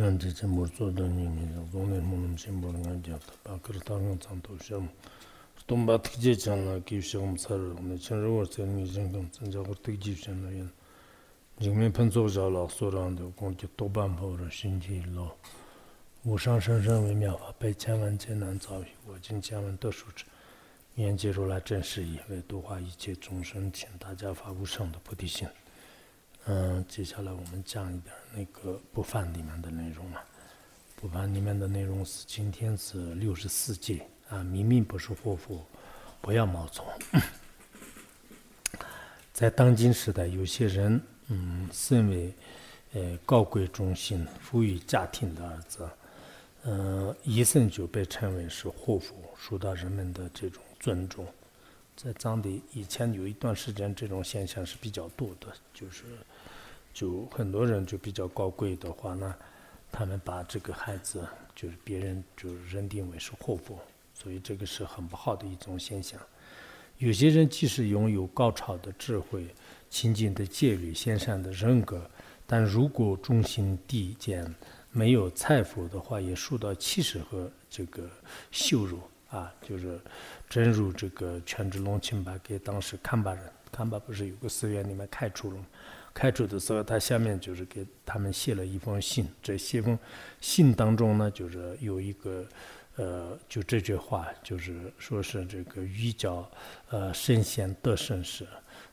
yāng chī chī mūr tsō dāng yīng yīng yāng dōng nē mū nōm shīng bō rā ngā jā tā bā kar tā ngā tsāng tō shiā mū tōng bā tīk jē chāng lā kī shiā mū tsā rā nē chāng rā wā tsā ngī yīng kāng tsāng jā gōr tīk jī shiā nā yāng jīng mē pān tsō jā lā sō rā ndō gōng kī tō bān pō rā shīng jī lō wū shāng shāng shāng wē miā fā bāi chāng wān chē nān tsā wī wā jīng chāng wān tō shū chā yāng jī rō lā chāng shī yī wē tō hua yī chē chōng shāng qiān dā jā fā wū shāng dō pō tī xīn 嗯，接下来我们讲一点那个不犯里面的内容了。不犯里面的内容是今天是六十四节啊，明明不是祸福，不要冒充。在当今时代，有些人嗯，身为呃高贵忠心、富裕家庭的儿子，嗯，一生就被称为是祸福，受到人们的这种尊重。在藏地以前有一段时间，这种现象是比较多的，就是。就很多人就比较高贵的话呢，他们把这个孩子就是别人就认定为是祸福，所以这个是很不好的一种现象。有些人即使拥有高超的智慧、清净的戒律、先善的人格，但如果中心地间没有财富的话，也受到歧视和这个羞辱啊。就是正如这个全智龙钦巴给当时堪巴人，堪巴不是有个寺院里面开除了吗？开除的时候，他下面就是给他们写了一封信。这写封信当中呢，就是有一个，呃，就这句话，就是说是这个愚教，呃，圣贤得圣时，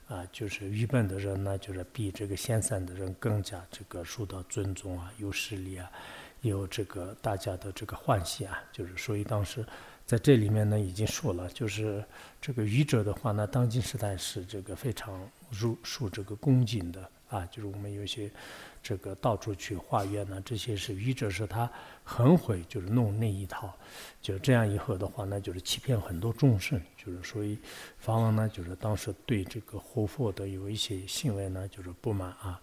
啊，就是愚笨的人呢，就是比这个贤善的人更加这个受到尊重啊，有势力啊，有这个大家的这个欢喜啊，就是所以当时在这里面呢，已经说了，就是这个愚者的话呢，当今时代是这个非常。入受这个恭敬的啊，就是我们有些这个到处去化缘呢，这些是愚者是他很会就是弄那一套，就这样以后的话呢，就是欺骗很多众生，就是所以法王呢，就是当时对这个活佛的有一些行为呢，就是不满啊，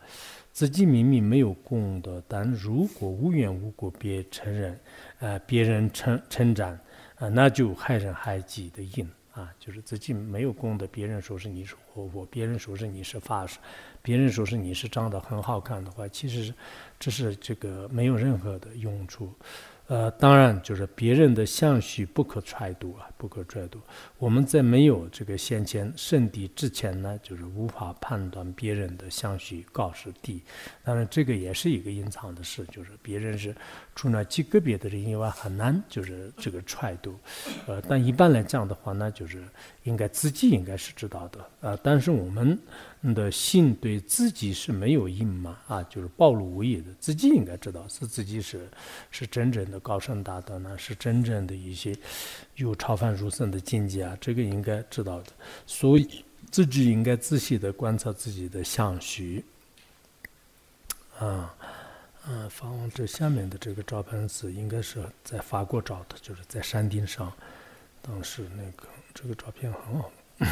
自己明明没有功德，但如果无缘无故别承认，呃，别人称称赞，啊，那就害人害己的因。啊，就是自己没有功德，别人说是你是活佛，别人说是你是法师，别人说是你是长得很好看的话，其实这是这个没有任何的用处。呃，当然就是别人的相续不可揣度啊，不可揣度。我们在没有这个先前圣地之前呢，就是无法判断别人的相续高是低。当然，这个也是一个隐藏的事，就是别人是除了极个别的人以外，很难就是这个揣度。呃，但一般来讲的话呢，就是应该自己应该是知道的。呃，但是我们。的心对自己是没有隐瞒啊，就是暴露无遗的，自己应该知道是自己是是真正的高僧大德呢，是真正的一些有超凡入圣的境界啊，这个应该知道的，所以自己应该仔细的观察自己的相续。啊，嗯，放这下面的这个照片是应该是在法国照的，就是在山顶上，当时那个这个照片很好，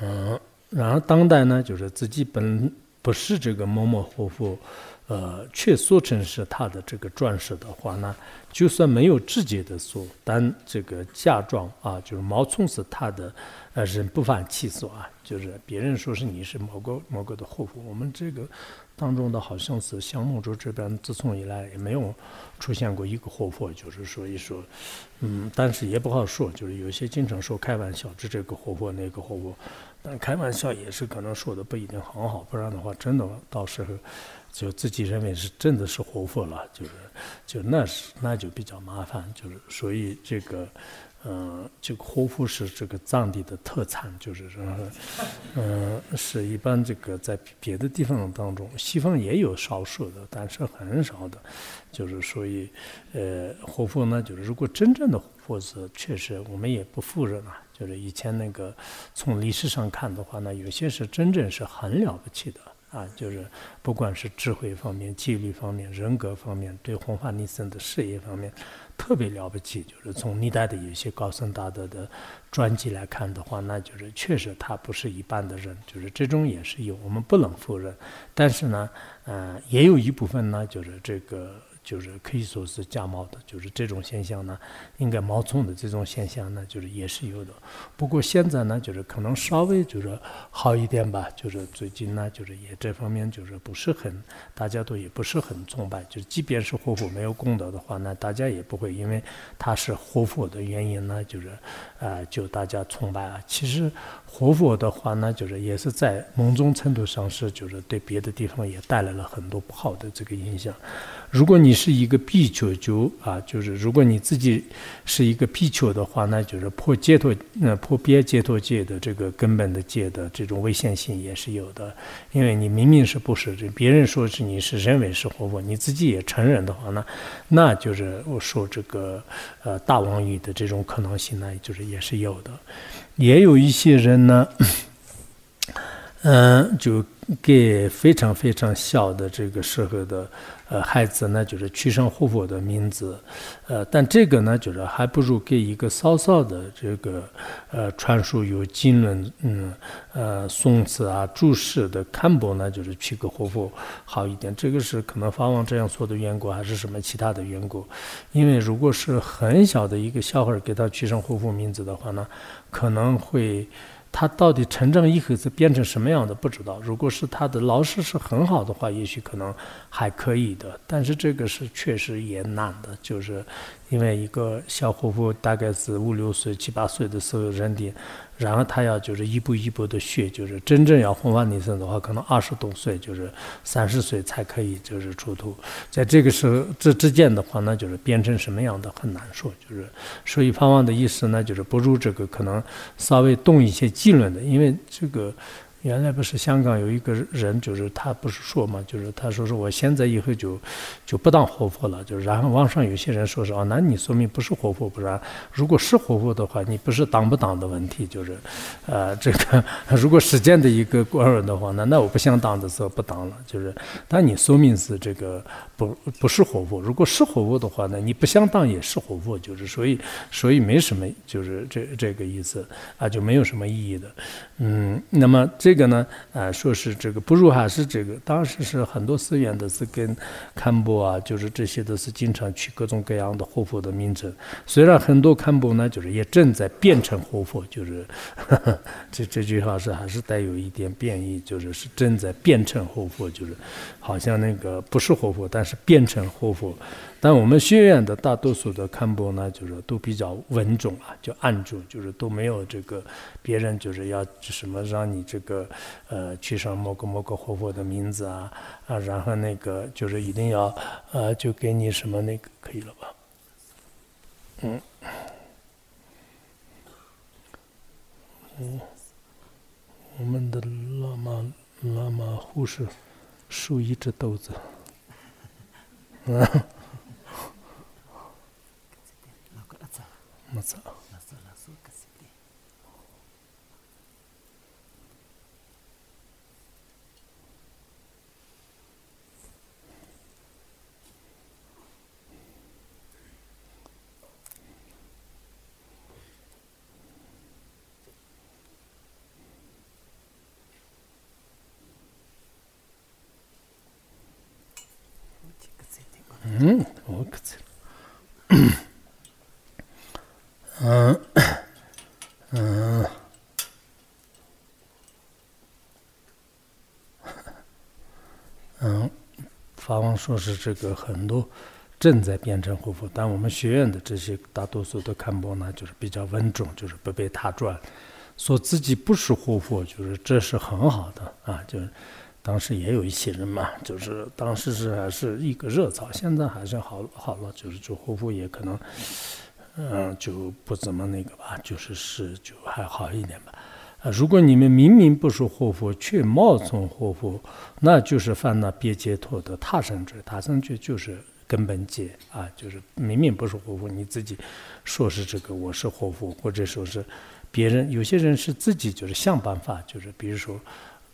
嗯。然而，当代呢，就是自己本不是这个某某活佛，呃，却说成是他的这个转世的话呢，就算没有直接的说，但这个嫁妆啊，就是冒充是他的，呃，人不犯其所啊，就是别人说是你是某个某个的活佛，我们这个当中的好像是香木洲这边自从以来也没有出现过一个活佛，就是说一说，嗯，但是也不好说，就是有些经常说开玩笑，这这个活佛那个活佛。但开玩笑也是可能说的不一定很好，不然的话，真的到时候就自己认为是真的是活佛了，就是就那是那就比较麻烦，就是所以这个嗯，这个活佛是这个藏地的特产，就是说嗯，是一般这个在别的地方当中，西方也有少数的，但是很少的，就是所以呃，活佛呢，就是如果真正的活佛是，确实我们也不否认啊。就是以前那个，从历史上看的话呢，有些是真正是很了不起的啊，就是不管是智慧方面、纪律方面、人格方面，对弘法利生的事业方面特别了不起。就是从历代的有些高僧大德的传记来看的话，那就是确实他不是一般的人，就是这种也是有，我们不能否认。但是呢，呃，也有一部分呢，就是这个就是可以说是假冒的，就是这种现象呢，应该冒充的这种现象呢，就是也是有的。不过现在呢，就是可能稍微就是好一点吧，就是最近呢，就是也这方面就是不是很，大家都也不是很崇拜，就是即便是活佛没有功德的话，那大家也不会因为他是活佛的原因呢，就是啊，就大家崇拜啊。其实活佛的话呢，就是也是在某种程度上是就是对别的地方也带来了很多不好的这个影响。如果你是一个比丘，就啊，就是如果你自己是一个比丘的话，那就是破解脱，那破别解脱界的这个根本的界的这种危险性也是有的，因为你明明是不是这别人说是你是认为是活佛，你自己也承认的话呢，那就是我说这个呃大妄语的这种可能性呢，就是也是有的，也有一些人呢，嗯，就给非常非常小的这个时候的。呃，孩子呢，就是取上活佛的名字，呃，但这个呢，就是还不如给一个稍稍的这个呃传输有经论，嗯，呃，宋词啊、注释的刊播呢，就是取个活佛好一点。这个是可能法王这样说的缘故，还是什么其他的缘故？因为如果是很小的一个小孩给他取上活佛名字的话呢，可能会。他到底成长以后是变成什么样的不知道。如果是他的老师是很好的话，也许可能还可以的。但是这个是确实也难的，就是因为一个小伙妇大概是五六岁、七八岁的时候认定。然后他要就是一步一步的学，就是真正要弘法尼僧的话，可能二十多岁，就是三十岁才可以就是出土。在这个时候这之间的话，那就是变成什么样的很难说。就是所以方望的意思呢，就是不如这个可能稍微动一些技能的，因为这个。原来不是香港有一个人，就是他不是说嘛，就是他说是我现在以后就就不当活佛了，就是然后网上有些人说是哦，那你说明不是活佛，不然如果是活佛的话，你不是当不当的问题，就是呃这个如果时间的一个过儿的话，那那我不想当的时候不当了，就是但你说明是这个不不是活佛，如果是活佛的话呢，你不想当也是活佛，就是所以所以没什么，就是这这个意思啊，就没有什么意义的，嗯，那么这。这个呢，啊，说是这个不如还是这个，当时是很多寺院都是跟堪布啊，就是这些都是经常取各种各样的活佛的名称。虽然很多堪布呢，就是也正在变成活佛，就是 这这句话是还是带有一点变异，就是是正在变成活佛，就是好像那个不是活佛，但是变成活佛。但我们学院的大多数的堪布呢，就是都比较稳重啊，就按住，就是都没有这个别人就是要什么让你这个呃取上某个某个活佛的名字啊啊，然后那个就是一定要呃就给你什么那个可以了吧？嗯，嗯，我们的喇嘛喇嘛护士竖一只豆子，嗯。没错。嗯，我可。嗯，嗯，嗯，法王说是这个很多正在变成活佛，但我们学院的这些大多数的看波呢，就是比较稳重，就是不被他转，说自己不是活佛，就是这是很好的啊。就是当时也有一些人嘛，就是当时是还是一个热潮，现在还是好好了，就是做活佛也可能。嗯，就不怎么那个吧，就是是就还好一点吧。啊，如果你们明明不是活佛，却冒充活佛，那就是犯了别解脱的他生罪。他生罪就是根本戒啊，就是明明不是活佛，你自己说是这个我是活佛，或者说是别人，有些人是自己就是想办法，就是比如说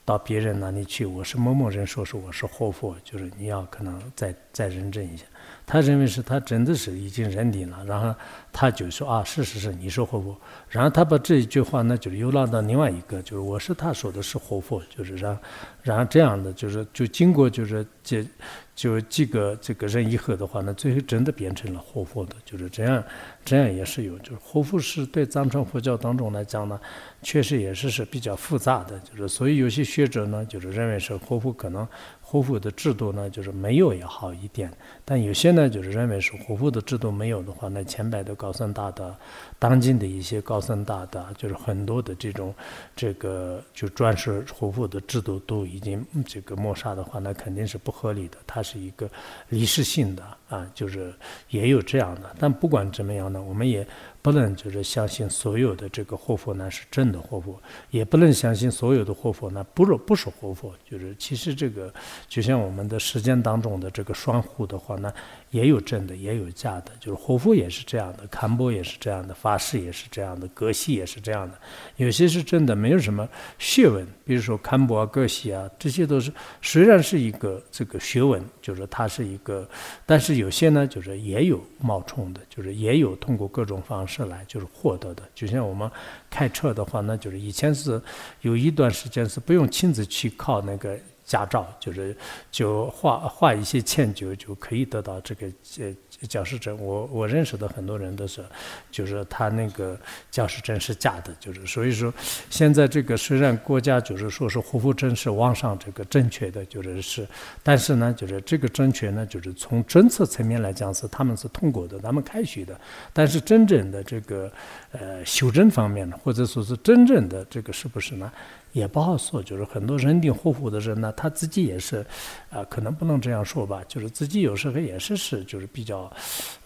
到别人那里去，我是某某人，说是我是活佛，就是你要可能再再认证一下。他认为是他真的是已经认定了，然后他就说啊，是是是，你说活佛，然后他把这一句话呢，就是又拉到另外一个，就是我是他说的是活佛，就是让，然后这样的就是就经过就是这就几个这个人以后的话呢，最后真的变成了活佛的，就是这样，这样也是有，就是活佛是对藏传佛教当中来讲呢，确实也是是比较复杂的，就是所以有些学者呢，就是认为是活佛可能。活佛的制度呢，就是没有也好一点，但有些呢，就是认为是活佛的制度没有的话，那前百的高僧大德，当今的一些高僧大德，就是很多的这种这个就专设活佛的制度都已经这个抹杀的话，那肯定是不合理的，它是一个历史性的啊，就是也有这样的。但不管怎么样呢，我们也。不能就是相信所有的这个活佛呢是真的活佛，也不能相信所有的活佛呢不是不是活佛。就是其实这个就像我们的时间当中的这个双护的话呢。也有真的，也有假的，就是活佛也是这样的，堪波也是这样的，法师也是这样的，格西也是这样的。有些是真的，没有什么学问，比如说堪波啊、格西啊，这些都是虽然是一个这个学问，就是它是一个，但是有些呢，就是也有冒充的，就是也有通过各种方式来就是获得的。就像我们开车的话，那就是以前是有一段时间是不用亲自去靠那个。驾照就是就画画一些钱就就可以得到这个呃教师证。我我认识的很多人都是，就是他那个教师证是假的，就是所以说现在这个虽然国家就是说是护肤证是网上这个正确的，就是是，但是呢就是这个正确呢就是从政策层面来讲是他们是通过的，他们开许的，但是真正的这个呃修正方面呢，或者说是真正的这个是不是呢？也不好说，就是很多人定护肤的人呢，他自己也是，啊，可能不能这样说吧，就是自己有时候也是是，就是比较，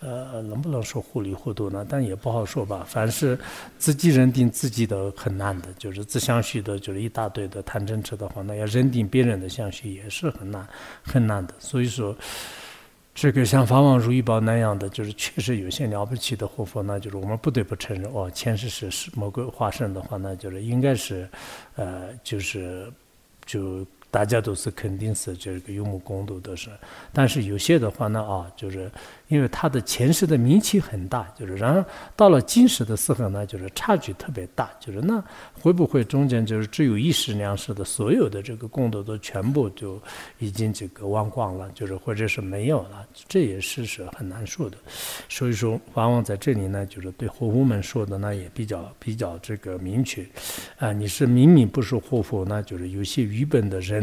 呃，能不能说糊里糊涂呢？但也不好说吧。凡是自己认定自己的很难的，就是自相续的，就是一大堆的谈真痴的话，那要认定别人的相许也是很难很难的。所以说。这个像法王如意宝那样的，就是确实有些了不起的活佛，那就是我们不得不承认，哦，前世是是某个化身的话，那就是应该是，呃，就是就。大家都是肯定是这个有目共睹的是，但是有些的话呢啊，就是因为他的前世的名气很大，就是然而到了今世的时候呢，就是差距特别大，就是那会不会中间就是只有一世两世的所有的这个功德都全部就已经这个忘光了，就是或者是没有了，这也是是很难说的。所以说，往往在这里呢，就是对活佛们说的呢也比较比较这个明确，啊，你是明明不是活佛，那就是有些愚笨的人。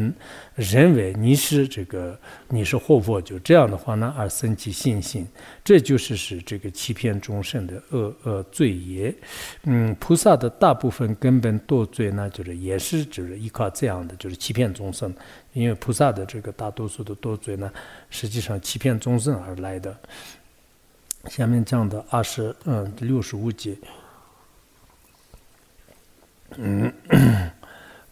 认为你是这个，你是活佛，就这样的话呢，而生起信心，这就是是这个欺骗众生的恶恶罪业。嗯，菩萨的大部分根本堕罪呢，就是也是就是依靠这样的，就是欺骗众生。因为菩萨的这个大多数的堕罪呢，实际上欺骗众生而来的。下面讲的二十嗯六十五节，嗯。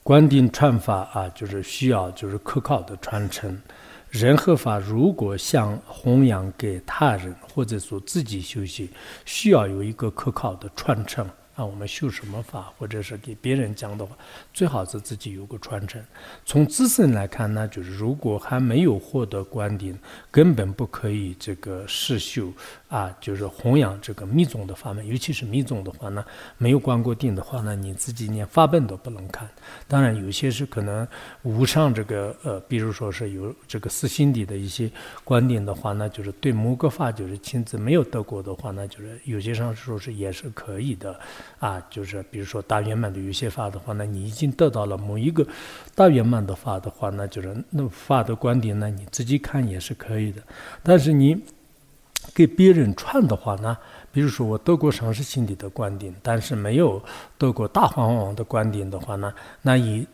观定传法啊，就是需要就是可靠的传承。人和法如果想弘扬给他人，或者说自己修行，需要有一个可靠的传承。啊，我们修什么法，或者是给别人讲的话，最好是自己有个传承。从自身来看呢，就是如果还没有获得观顶，根本不可以这个实修啊，就是弘扬这个密宗的法门。尤其是密宗的话呢，没有观过定的话呢，你自己连法本都不能看。当然，有些是可能无上这个呃，比如说是有这个私心底的一些观点的话呢，就是对某个法就是亲自没有得过的话呢，就是有些上说是也是可以的。啊，就是比如说大圆满的有些法的话，呢你已经得到了某一个大圆满的法的话，那就是那法的观点呢，你自己看也是可以的。但是你给别人传的话呢，比如说我得过上师心理的观点，但是没有得过大黄王的观点的话呢，那以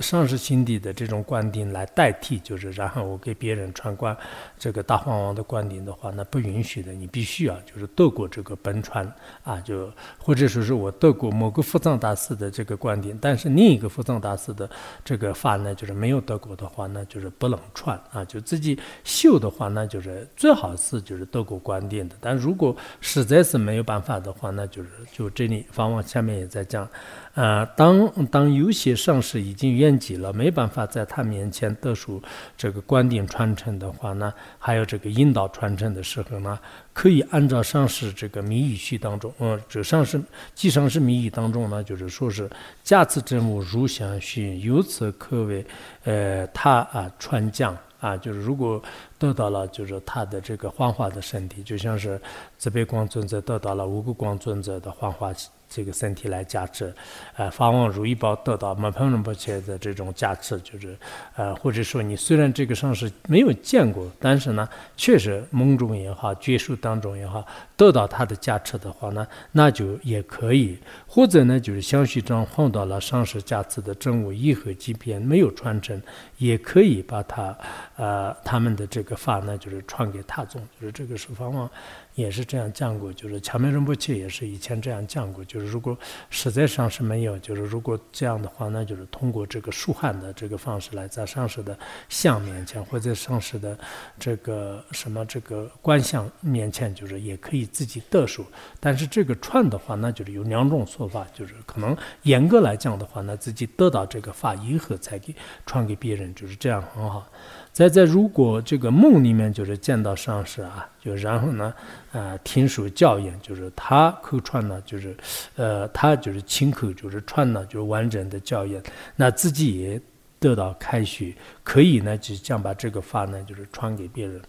上师心底的这种观点来代替，就是然后我给别人传观这个大皇王的观点的话，那不允许的。你必须要就是得过这个本传啊，就或者说是我得过某个佛藏大师的这个观点，但是另一个佛藏大师的这个法呢，就是没有得过的话，那就是不能传啊。就自己修的话，那就是最好是就是得过观点的。但如果实在是没有办法的话，那就是就这里方往下面也在讲。啊，当当有些上师已经圆寂了，没办法在他面前得出这个观点传承的话呢，还有这个引导传承的时候呢，可以按照上师这个密语序当中，嗯，这上师即上师密语当中呢，就是说是驾此真物如相续，由此可为呃他啊传讲。啊，就是如果得到了，就是他的这个幻化的身体，就像是慈悲光尊者得到了五个光尊者的幻化。这个身体来加持，呃，法王如意宝得到摩盘仁波切的这种加持，就是，呃，或者说你虽然这个上师没有见过，但是呢，确实梦中也好，觉术当中也好，得到他的加持的话呢，那就也可以，或者呢，就是相续中碰到了上师加持的真物一和即便没有传承，也可以把他，呃，他们的这个法呢，就是传给他众，就是这个是法王。也是这样讲过，就是前面仁波切也是以前这样讲过，就是如果实在上是没有，就是如果这样的话，那就是通过这个疏汉的这个方式来在上师的像面前，或者上师的这个什么这个观相面前，就是也可以自己得数。但是这个传的话，那就是有两种说法，就是可能严格来讲的话，那自己得到这个法以后才给传给别人，就是这样很好。再在如果这个梦里面就是见到上师啊，就然后呢，啊，听说教言，就是他口传呢，就是，呃，他就是亲口就是传呢，就是完整的教言，那自己也得到开许，可以呢，就将把这个法呢，就是传给别人。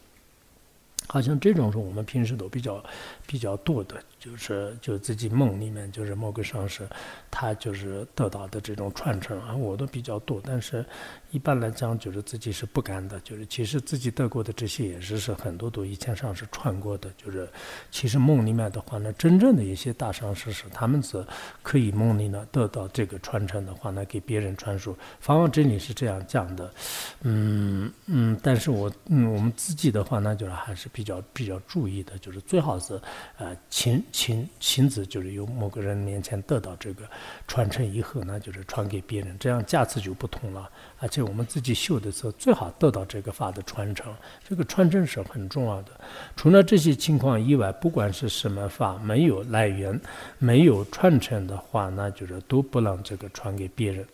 好像这种是我们平时都比较比较多的。就是就自己梦里面就是某个上师，他就是得到的这种传承啊，我都比较多。但是一般来讲，就是自己是不敢的。就是其实自己得过的这些也是是很多都以前上师传过的。就是其实梦里面的话呢，真正的一些大上师是他们是可以梦里呢得到这个传承的话呢，给别人传输。方王真理是这样讲的，嗯嗯。但是我嗯我们自己的话呢，就是还是比较比较注意的，就是最好是呃亲。亲亲自就是由某个人面前得到这个传承以后呢，就是传给别人，这样价值就不同了。而且我们自己修的时候，最好得到这个法的传承，这个传承是很重要的。除了这些情况以外，不管是什么法，没有来源、没有传承的话，那就是都不能这个传给别人。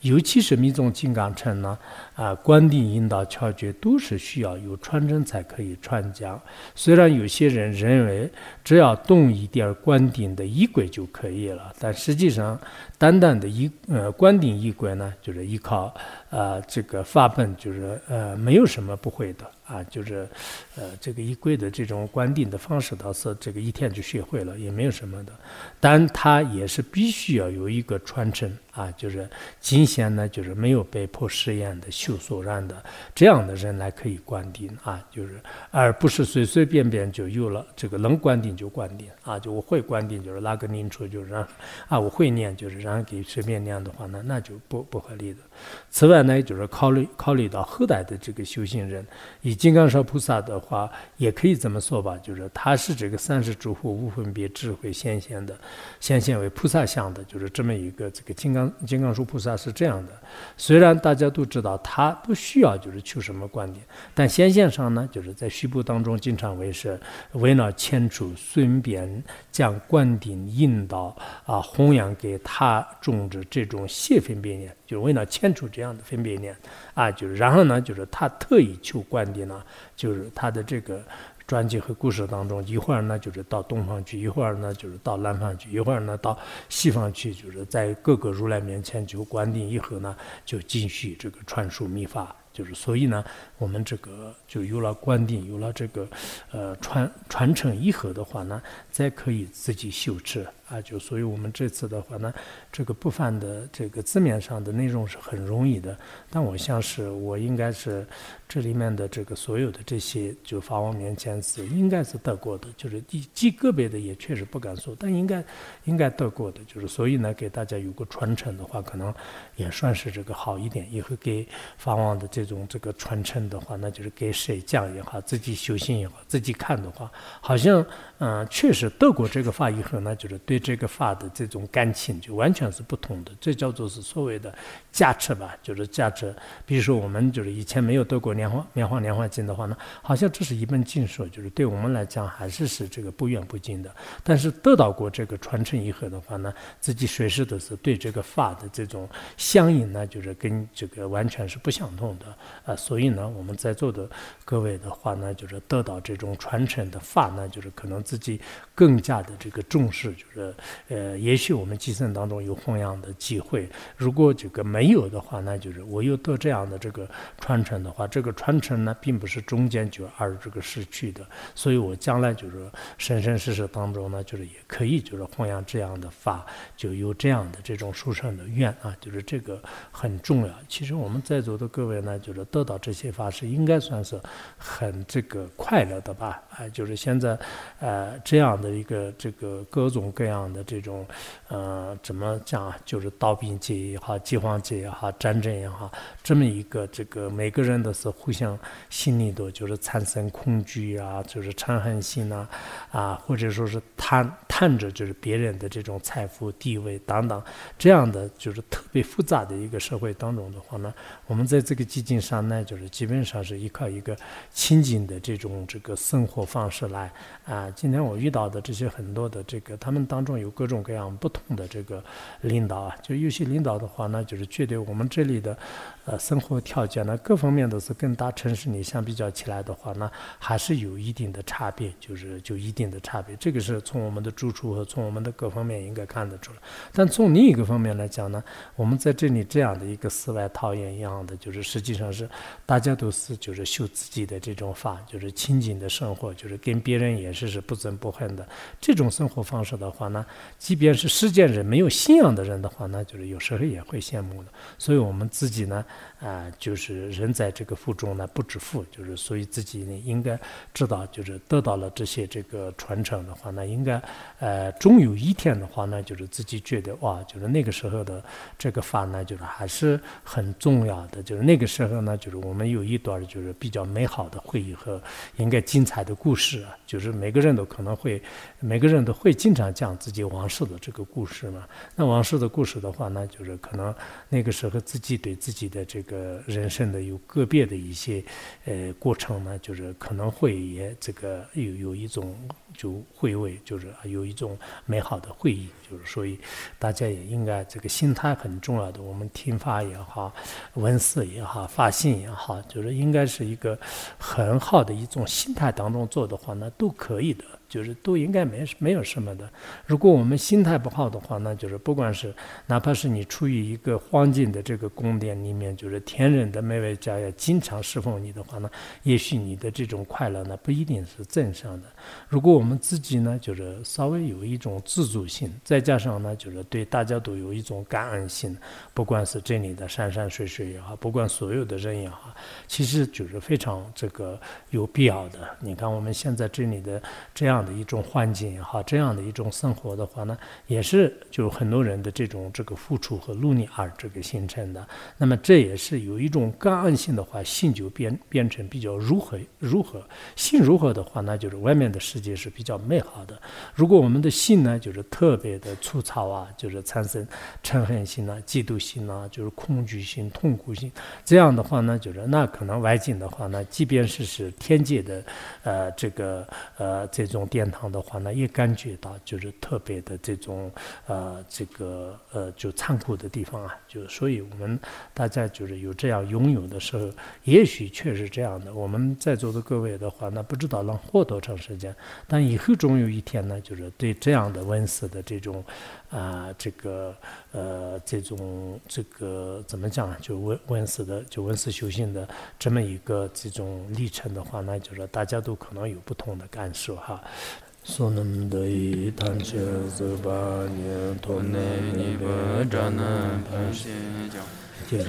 尤其是密宗金刚乘呢，啊，观定引导窍诀都是需要有传承才可以传讲。虽然有些人认为只要动一点关顶的衣柜就可以了，但实际上。单单的衣呃关顶衣柜呢，就是依靠呃这个法本，就是呃没有什么不会的啊，就是呃这个一轨的这种观定的方式倒是这个一天就学会了，也没有什么的。但他也是必须要有一个传承啊，就是今先呢就是没有被迫实验的修所然的这样的人来可以观定啊，就是而不是随随便便就有了这个能观定就观定啊，就我会观定就是拉个念出就是让啊我会念就是让。给随便念的话呢，那就不不合理的。此外呢，就是考虑考虑到后代的这个修行人，以金刚烧菩萨的话，也可以这么说吧，就是他是这个三世诸佛无分别智慧显现的，显现为菩萨相的，就是这么一个这个金刚金刚树菩萨是这样的。虽然大家都知道他不需要就是求什么观点，但显现上呢，就是在虚部当中经常为是为了迁出，顺便将观点引导啊弘扬给他种植这种谢分别念。就为了牵出这样的分别念啊，就是然后呢，就是他特意求观点呢，就是他的这个专辑和故事当中，一会儿呢就是到东方去，一会儿呢就是到南方去，一会儿呢到西方去，就是在各个如来面前求观定以后呢，就继续这个传授秘法。就是所以呢，我们这个就有了观定，有了这个呃传传承以后的话呢，再可以自己修持。啊，就所以我们这次的话呢，这个部分的这个字面上的内容是很容易的，但我像是我应该是这里面的这个所有的这些就法王面前是应该是得过的，就是极个别的也确实不敢说，但应该应该得过的，就是所以呢，给大家有个传承的话，可能也算是这个好一点。以后给法王的这这种这个传承的话，那就是给谁讲也好，自己修行也好，自己看的话，好像嗯，确实得过这个法以后呢，就是对。这个法的这种感情就完全是不同的，这叫做是所谓的加持吧，就是加持。比如说我们就是以前没有得过《莲花莲花莲花经》的话呢，好像这是一本经书，就是对我们来讲还是是这个不远不近的。但是得到过这个传承以后的话呢，自己随时都是对这个法的这种相应呢，就是跟这个完全是不相同的啊，所以呢，我们在座的各位的话呢，就是得到这种传承的法呢，就是可能自己更加的这个重视，就是呃，也许我们计生当中有弘扬的机会，如果这个没有的话，那就是我又得这样的这个传承的话，这个传承呢，并不是中间就而这个失去的，所以我将来就是生生世世当中呢，就是也可以就是弘扬这样的法，就有这样的这种殊胜的愿啊，就是这个很重要。其实我们在座的各位呢，就是得到这些法是应该算是很这个快乐的吧？啊，就是现在呃这样的一个这个各种各样的这种呃怎么讲，就是刀兵劫也好，饥荒劫也好，战争也好，这么一个这个每个人都是互相心里头就是产生恐惧啊，就是嗔恨心呐，啊，或者说是贪贪着就是别人的这种财富地位等等，这样的就是特别复杂的一个社会当中的话呢，我们在这个基金上呢，就是基本上是依靠一个清净的这种这个生活方式来啊。今天我遇到的这些很多的这个，他们当中有各种各样不同的这个领导啊，就有些领导的话呢，就是觉得我们这里的。呃，生活条件呢，各方面都是跟大城市里相比较起来的话呢，还是有一定的差别，就是就一定的差别。这个是从我们的住处和从我们的各方面应该看得出来。但从另一个方面来讲呢，我们在这里这样的一个世外桃源一样的，就是实际上是大家都是就是修自己的这种法，就是清净的生活，就是跟别人也是是不憎不恨的这种生活方式的话呢，即便是世间人没有信仰的人的话呢，就是有时候也会羡慕的。所以我们自己呢。啊，就是人在这个福中呢，不知福，就是所以自己呢应该知道，就是得到了这些这个传承的话，呢应该呃，终有一天的话呢，就是自己觉得哇，就是那个时候的这个法呢，就是还是很重要的，就是那个时候呢，就是我们有一段就是比较美好的回忆和应该精彩的故事，就是每个人都可能会，每个人都会经常讲自己往事的这个故事嘛。那往事的故事的话呢，就是可能那个时候自己对自己的这。个人生的有个别的一些呃过程呢，就是可能会也这个有有一种就会为，就是有一种美好的回忆，就是所以大家也应该这个心态很重要的。我们听法也好，文字也好，发信也好，就是应该是一个很好的一种心态当中做的话，那都可以的。就是都应该没没有什么的。如果我们心态不好的话，那就是不管是哪怕是你处于一个黄金的这个宫殿里面，就是天人的每位家要经常侍奉你的话呢，也许你的这种快乐呢不一定是正向的。如果我们自己呢，就是稍微有一种自主性，再加上呢，就是对大家都有一种感恩心，不管是这里的山山水水也好，不管所有的人也好，其实就是非常这个有必要的。你看我们现在这里的这样。的一种环境也好，这样的一种生活的话呢，也是就很多人的这种这个付出和努力而这个形成的。那么这也是有一种感恩性的话，心就变变成比较如何如何，心如何的话，那就是外面的世界是比较美好的。如果我们的心呢，就是特别的粗糙啊，就是产生嗔恨心啊、嫉妒心啊，就是恐惧心、痛苦心，这样的话呢，就是那可能外境的话呢，即便是是天界的呃这个呃这种。殿堂的话呢，也感觉到就是特别的这种呃，这个呃，就残酷的地方啊，就所以我们大家就是有这样拥有的时候，也许确实这样的。我们在座的各位的话，呢不知道能活多长时间，但以后总有一天呢，就是对这样的温室的这种啊，这个呃，这种这个怎么讲，就文文思的，就文思修行的这么一个这种历程的话，那就是大家都可能有不同的感受哈。so nam dai tan che zu ba ni to ne ni ba zha na pa xie jiao jie